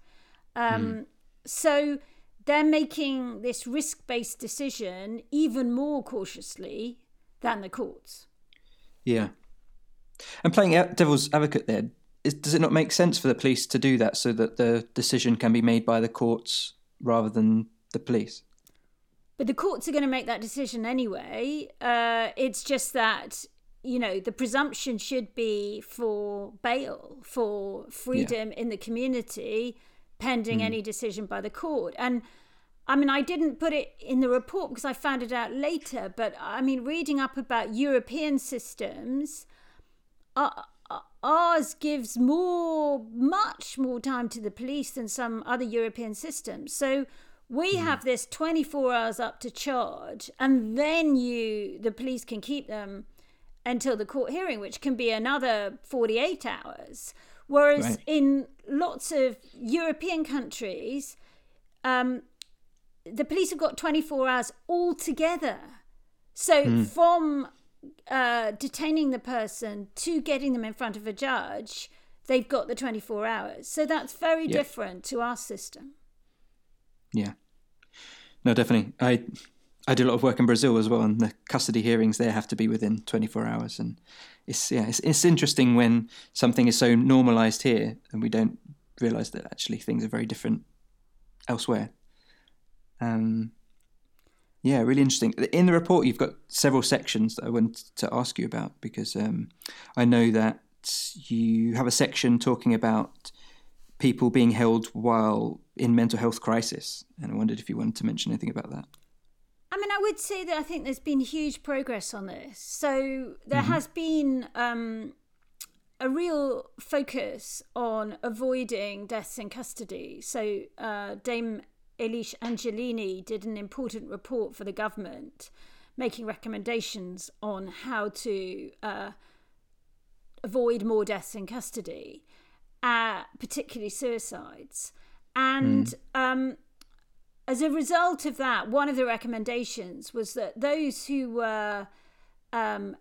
Um, mm. So they're making this risk based decision even more cautiously than the courts. Yeah. And playing devil's advocate there, is, does it not make sense for the police to do that so that the decision can be made by the courts rather than the police? But the courts are going to make that decision anyway. Uh, it's just that you know the presumption should be for bail, for freedom yeah. in the community, pending mm. any decision by the court. And I mean, I didn't put it in the report because I found it out later. But I mean, reading up about European systems, uh, uh ours gives more, much more time to the police than some other European systems. So we mm. have this 24 hours up to charge, and then you, the police can keep them until the court hearing, which can be another 48 hours. Whereas right. in lots of European countries, um, the police have got 24 hours altogether. So mm. from uh, detaining the person to getting them in front of a judge, they've got the 24 hours. So that's very yeah. different to our system. Yeah. No, definitely. I I do a lot of work in Brazil as well, and the custody hearings there have to be within 24 hours. And it's yeah, it's, it's interesting when something is so normalized here, and we don't realize that actually things are very different elsewhere. Um, yeah, really interesting. In the report, you've got several sections that I want to ask you about because um, I know that you have a section talking about people being held while in mental health crisis, and I wondered if you wanted to mention anything about that. I mean, I would say that I think there's been huge progress on this. So there mm-hmm. has been um, a real focus on avoiding deaths in custody. So uh, Dame Elish Angiolini did an important report for the government, making recommendations on how to uh, avoid more deaths in custody, uh, particularly suicides. And mm. um, as a result of that, one of the recommendations was that those who were um,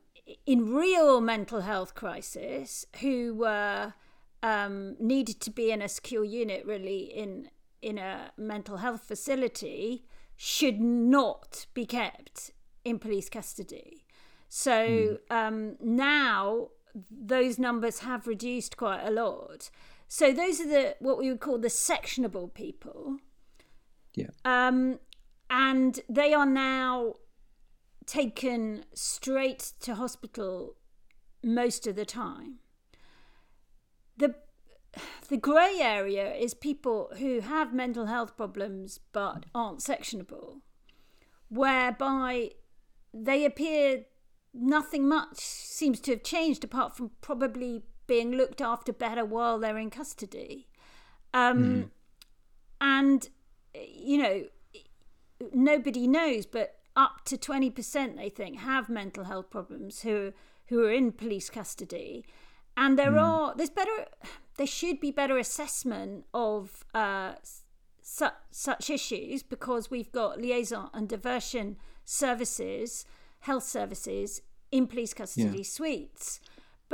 in real mental health crisis, who were um, needed to be in a secure unit, really in in a mental health facility should not be kept in police custody. So mm. um, now those numbers have reduced quite a lot. So those are the what we would call the sectionable people. Yeah. Um, and they are now taken straight to hospital most of the time. The the grey area is people who have mental health problems but aren't sectionable, whereby they appear nothing much seems to have changed apart from probably being looked after better while they're in custody. Um, mm. And, you know, nobody knows, but up to 20% they think have mental health problems who, who are in police custody. And there mm. are, there's better, there should be better assessment of uh, su- such issues because we've got liaison and diversion services, health services in police custody yeah. suites.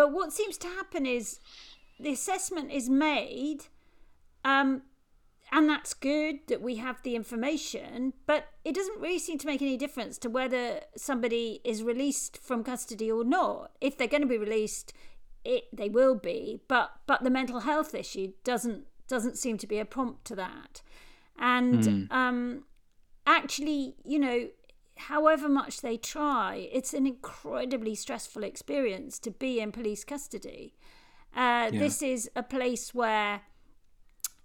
But what seems to happen is the assessment is made, um, and that's good that we have the information, but it doesn't really seem to make any difference to whether somebody is released from custody or not. If they're going to be released, it they will be, but but the mental health issue doesn't doesn't seem to be a prompt to that. And mm. um, actually, you know, however much they try, it's an incredibly stressful experience to be in police custody. Uh, yeah. This is a place where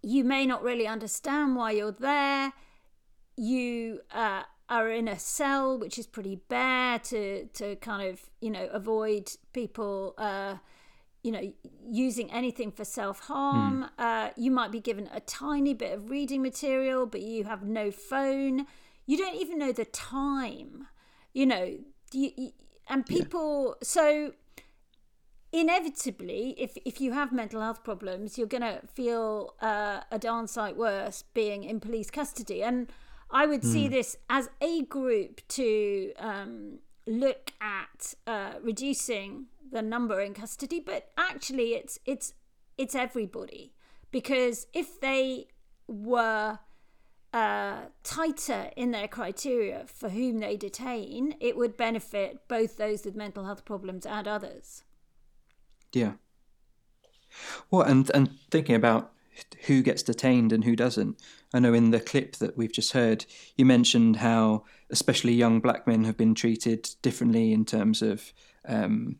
you may not really understand why you're there. You uh, are in a cell which is pretty bare to to kind of you know avoid people. Uh, you know, using anything for self harm. Mm. Uh, you might be given a tiny bit of reading material, but you have no phone. You don't even know the time. You know, you, you, and people. Yeah. So inevitably, if if you have mental health problems, you're going to feel uh, a darn sight worse being in police custody. And I would mm. see hmm. this as a group to um, look at uh, reducing the number in custody, but actually it's it's it's everybody because if they were uh, tighter in their criteria for whom they detain, it would benefit both those with mental health problems and others. Yeah. Well, and and thinking about who gets detained and who doesn't. I know in the clip that we've just heard, you mentioned how especially young black men have been treated differently in terms of um,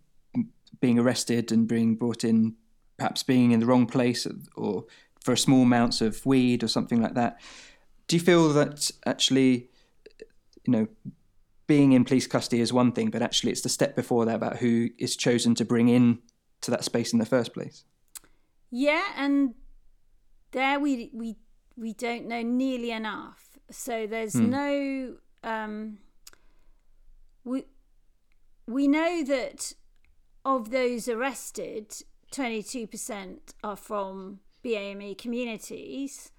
being arrested and being brought in, perhaps being in the wrong place or for small amounts of weed or something like that. Do you feel that actually, you know, being in police custody is one thing, but actually it's the step before that about who is chosen to bring in to that space in the first place? Yeah, and there we we we don't know nearly enough. So there's hmm. no um, we we know that of those arrested, 22% are from BAME communities.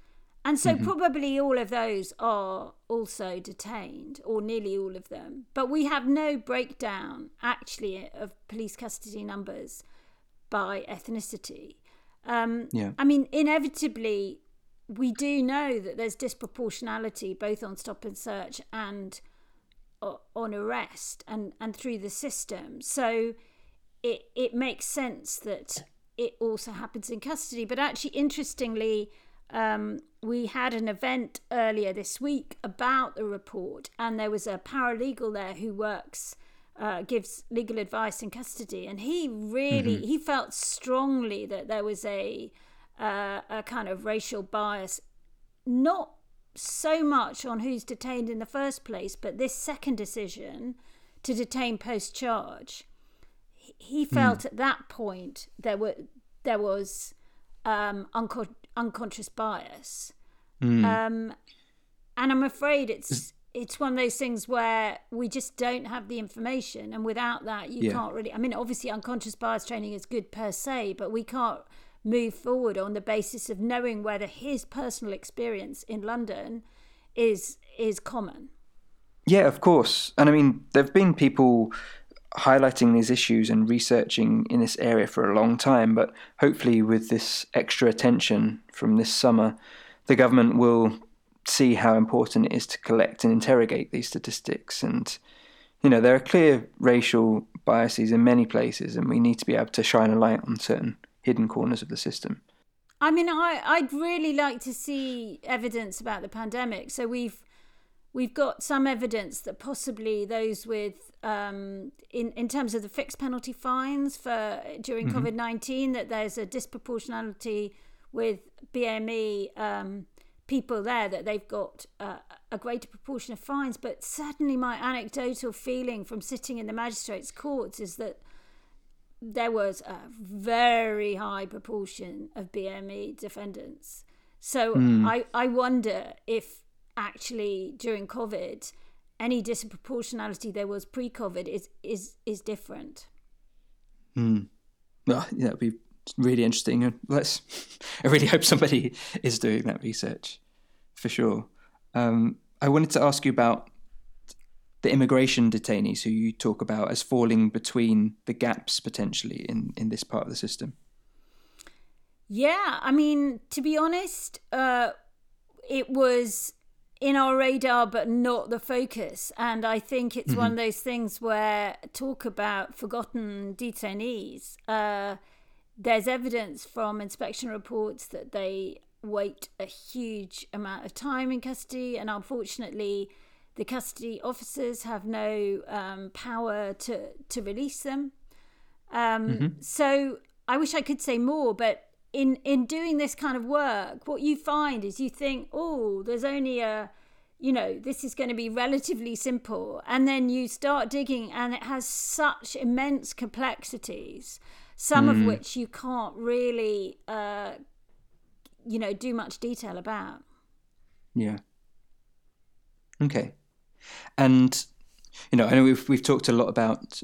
And so, mm-hmm. probably all of those are also detained, or nearly all of them. But we have no breakdown, actually, of police custody numbers by ethnicity. Um, yeah. I mean, inevitably, we do know that there's disproportionality both on stop and search and uh, on arrest and, and through the system. So, it it makes sense that it also happens in custody. But actually, interestingly, um, we had an event earlier this week about the report, and there was a paralegal there who works. Uh, gives legal advice in custody, and he really mm-hmm. he felt strongly that there was a uh, a kind of racial bias, not so much on who's detained in the first place, but this second decision to detain post charge he felt mm. at that point there were there was um, unco- unconscious bias, mm. um, and I'm afraid it's it's one of those things where we just don't have the information, and without that, you yeah. can't really. I mean, obviously, unconscious bias training is good per se, but we can't move forward on the basis of knowing whether his personal experience in London is is common. Yeah, of course. And I mean, there've been people highlighting these issues and researching in this area for a long time, but hopefully, with this extra attention from this summer, the government will see how important it is to collect and interrogate these statistics. And, you know, there are clear racial biases in many places, and we need to be able to shine a light on certain hidden corners of the system. I mean, I, I'd really like to see evidence about the pandemic. So we've we've got some evidence that possibly those with um, in in terms of the fixed penalty fines for during mm-hmm. COVID nineteen that there's a disproportionality with BME um, people there that they've got uh, a greater proportion of fines. But certainly, my anecdotal feeling from sitting in the magistrates' courts is that there was a very high proportion of BME defendants. So mm. I, I wonder if actually during COVID, any disproportionality there was pre-COVID is is is different. Hmm. Well, yeah, that'd be really interesting. Let's. I really hope somebody is doing that research. for sure. Um, I wanted to ask you about the immigration detainees who you talk about as falling between the gaps potentially in, in this part of the system. Yeah, I mean, to be honest, uh, it was in our radar, but not the focus. And I think it's mm-hmm. one of those things where talk about forgotten detainees. Uh, there's evidence from inspection reports that they wait a huge amount of time in custody, and unfortunately, the custody officers have no um, power to to release them. Um, mm-hmm. So I wish I could say more, but in in doing this kind of work, what you find is you think, oh, there's only a you know, this is going to be relatively simple. And then you start digging, and it has such immense complexities, some mm. of which you can't really, uh, you know, do much detail about. Yeah. Okay. And, you know, I know we've, we've talked a lot about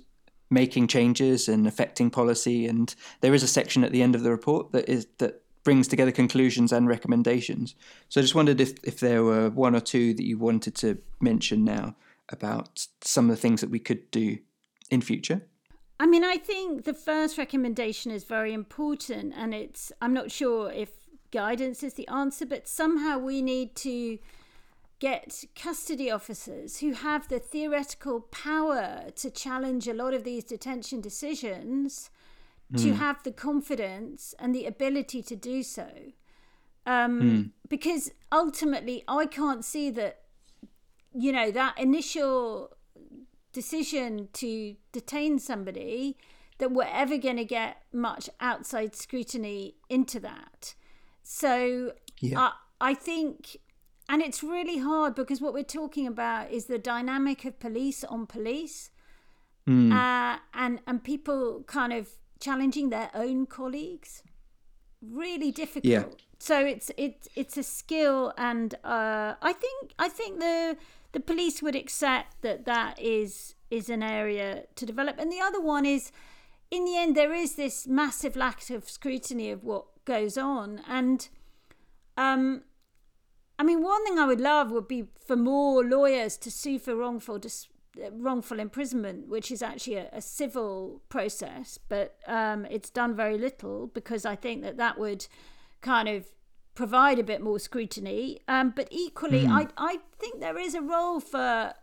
making changes and affecting policy. And there is a section at the end of the report that is that brings together conclusions and recommendations. So I just wondered if, if there were one or two that you wanted to mention now about some of the things that we could do in future. I mean, I think the first recommendation is very important, and it's, I'm not sure if guidance is the answer, but somehow we need to get custody officers who have the theoretical power to challenge a lot of these detention decisions mm. to hmm. have the confidence and the ability to do so. Um, mm. Because ultimately, I can't see that, you know, that initial decision to detain somebody that we're ever going to get much outside scrutiny into that. So yeah. I, I think and it's really hard because what we're talking about is the dynamic of police on police mm. uh, and and people kind of challenging their own colleagues really difficult yeah. so it's it's it's a skill and uh, i think i think the the police would accept that that is is an area to develop and the other one is in the end there is this massive lack of scrutiny of what goes on and um I mean, one thing I would love would be for more lawyers to sue for wrongful dis- wrongful imprisonment, which is actually a, a civil process, but um, it's done very little because I think that that would kind of provide a bit more scrutiny. Um, but equally, mm. I I think there is a role for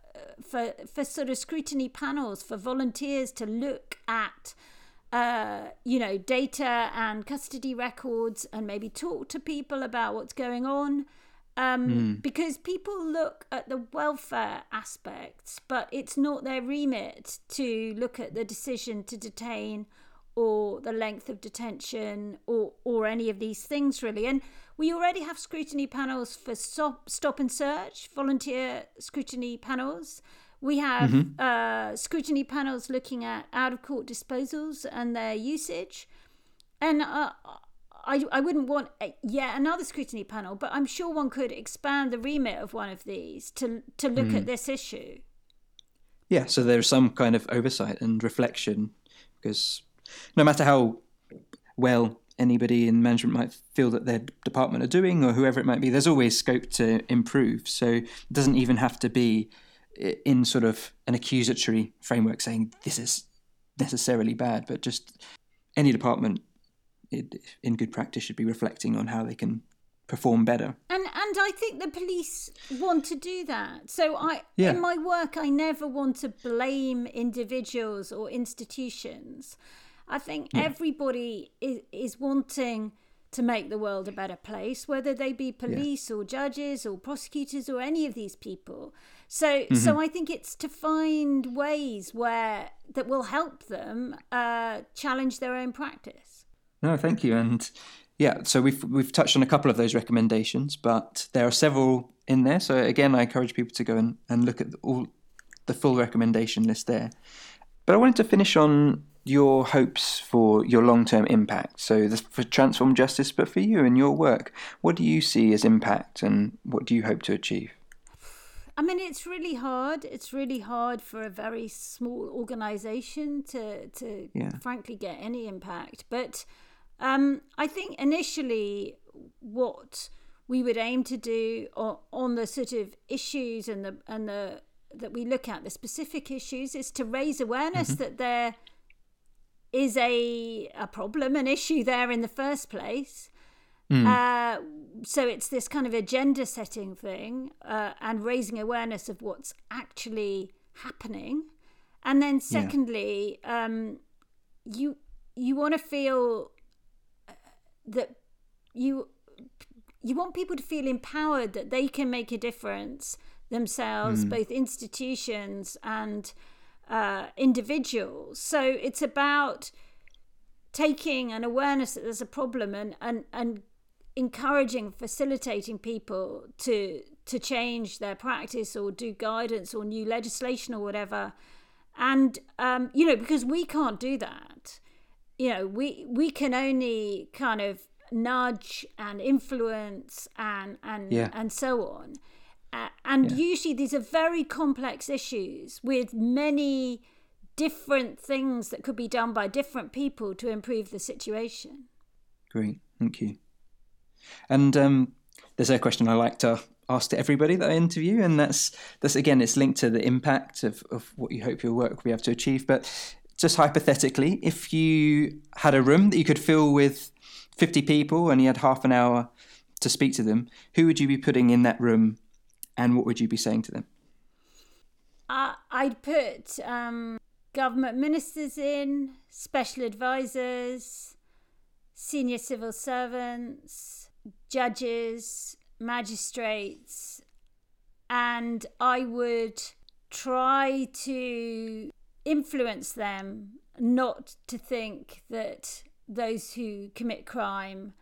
for for sort of scrutiny panels for volunteers to look at. Uh, you know, data and custody records, and maybe talk to people about what's going on um, mm. because people look at the welfare aspects, but it's not their remit to look at the decision to detain or the length of detention or or any of these things really. And we already have scrutiny panels for stop, stop and search, volunteer scrutiny panels. We have mm-hmm. uh, scrutiny panels looking at out of court disposals and their usage. And uh, I, I wouldn't want a, yet another scrutiny panel, but I'm sure one could expand the remit of one of these to to look mm. at this issue. Yeah, so there's some kind of oversight and reflection because no matter how well anybody in management might feel that their department are doing or whoever it might be, there's always scope to improve. So it doesn't even have to be in sort of an accusatory framework saying this is necessarily bad, but just any department it, in good practice should be reflecting on how they can perform better. And and I think the police want to do that. So I yeah. in my work I never want to blame individuals or institutions. I think yeah. everybody is is wanting to make the world a better place, whether they be police yeah. or judges or prosecutors or any of these people. So mm-hmm. so I think it's to find ways where that will help them uh, challenge their own practice. No, thank you. And yeah, so we've we've touched on a couple of those recommendations, but there are several in there. So again, I encourage people to go and, and look at all the full recommendation list there. But I wanted to finish on your hopes for your long term impact. So this, for Transform Justice, but for you and your work, what do you see as impact and what do you hope to achieve? I mean, it's really hard. It's really hard for a very small organization to, to yeah. frankly, get any impact. But um, I think initially what we would aim to do on, the sort of issues and the and the that we look at the specific issues is to raise awareness mm-hmm. that there is a a problem, an issue there in the first place. Mm. Uh, so it's this kind of agenda setting thing uh, and raising awareness of what's actually happening, and then secondly, yeah. um, you you want to feel that you you want people to feel empowered that they can make a difference themselves, mm. both institutions and uh, individuals. So it's about taking an awareness that there's a problem and, and, and encouraging, facilitating people to to change their practice or do guidance or new legislation or whatever. And um, you know, because we can't do that, you know, we we can only kind of nudge and influence and and yeah. and so on. Uh, and yeah. usually these are very complex issues with many different things that could be done by different people to improve the situation. Great, thank you. And um, there's a question I like to ask to everybody that I interview, and that's that's again, it's linked to the impact of, of what you hope your work will be able to achieve. But just hypothetically, if you had a room that you could fill with 50 people and you had half an hour to speak to them, who would you be putting in that room and what would you be saying to them? Uh, I'd put um, government ministers in, special advisors, senior civil servants, judges, magistrates, and I would try to influence them not to think that those who commit crime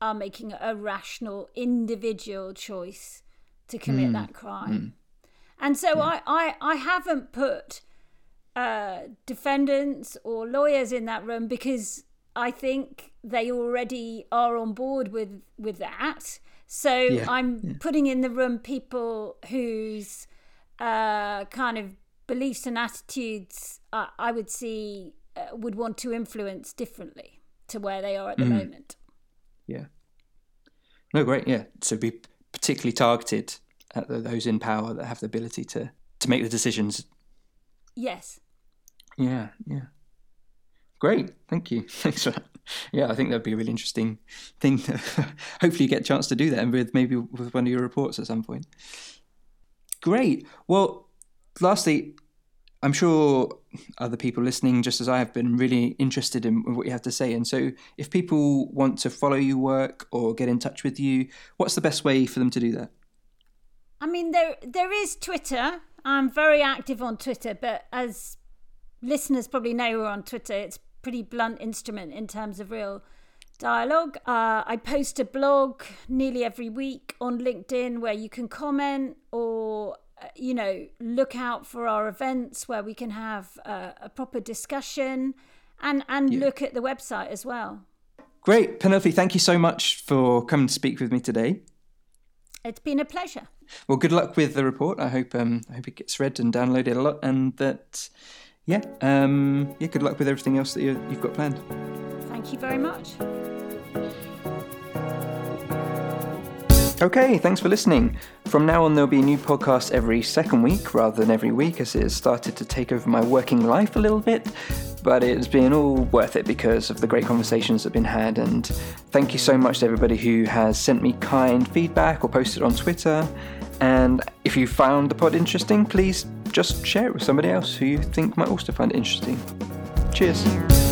are making a rational individual choice to commit mm. that crime. Mm. And so yeah. I, I, I haven't put uh, defendants or lawyers in that room because I think they already are on board with, with that. So yeah. I'm yeah. putting in the room people whose uh, kind of beliefs and attitudes uh, I would see uh, would want to influence differently to where they are at the mm. moment. Yeah. No, great. Yeah. So be particularly targeted at the, those in power that have the ability to to make the decisions. Yes. Yeah, yeah. Great, thank you. Thanks for that. Yeah, I think that'd be a really interesting thing. To, hopefully, you get a chance to do that, and with maybe with one of your reports at some point. Great. Well, lastly, I'm sure other people listening, just as I have been, really interested in what you have to say. And so, if people want to follow your work or get in touch with you, what's the best way for them to do that? I mean, there there is Twitter. I'm very active on Twitter, but as listeners probably know, we're on Twitter. It's pretty blunt instrument in terms of real dialogue. Uh, I post a blog nearly every week on LinkedIn where you can comment or you know look out for our events where we can have uh, a proper discussion and and yeah. look at the website as well. Great, Penelope. Thank you so much for coming to speak with me today. It's been a pleasure. Well, good luck with the report. I hope um, I hope it gets read and downloaded a lot, and that yeah, um, yeah, good luck with everything else that you have got planned. Thank you very much. Okay, thanks for listening. From now on, there'll be a new podcast every second week rather than every week as it has started to take over my working life a little bit. But it's been all worth it because of the great conversations that have been had. And thank you so much to everybody who has sent me kind feedback or posted on Twitter. And if you found the pod interesting, please just share it with somebody else who you think might also find it interesting. Cheers.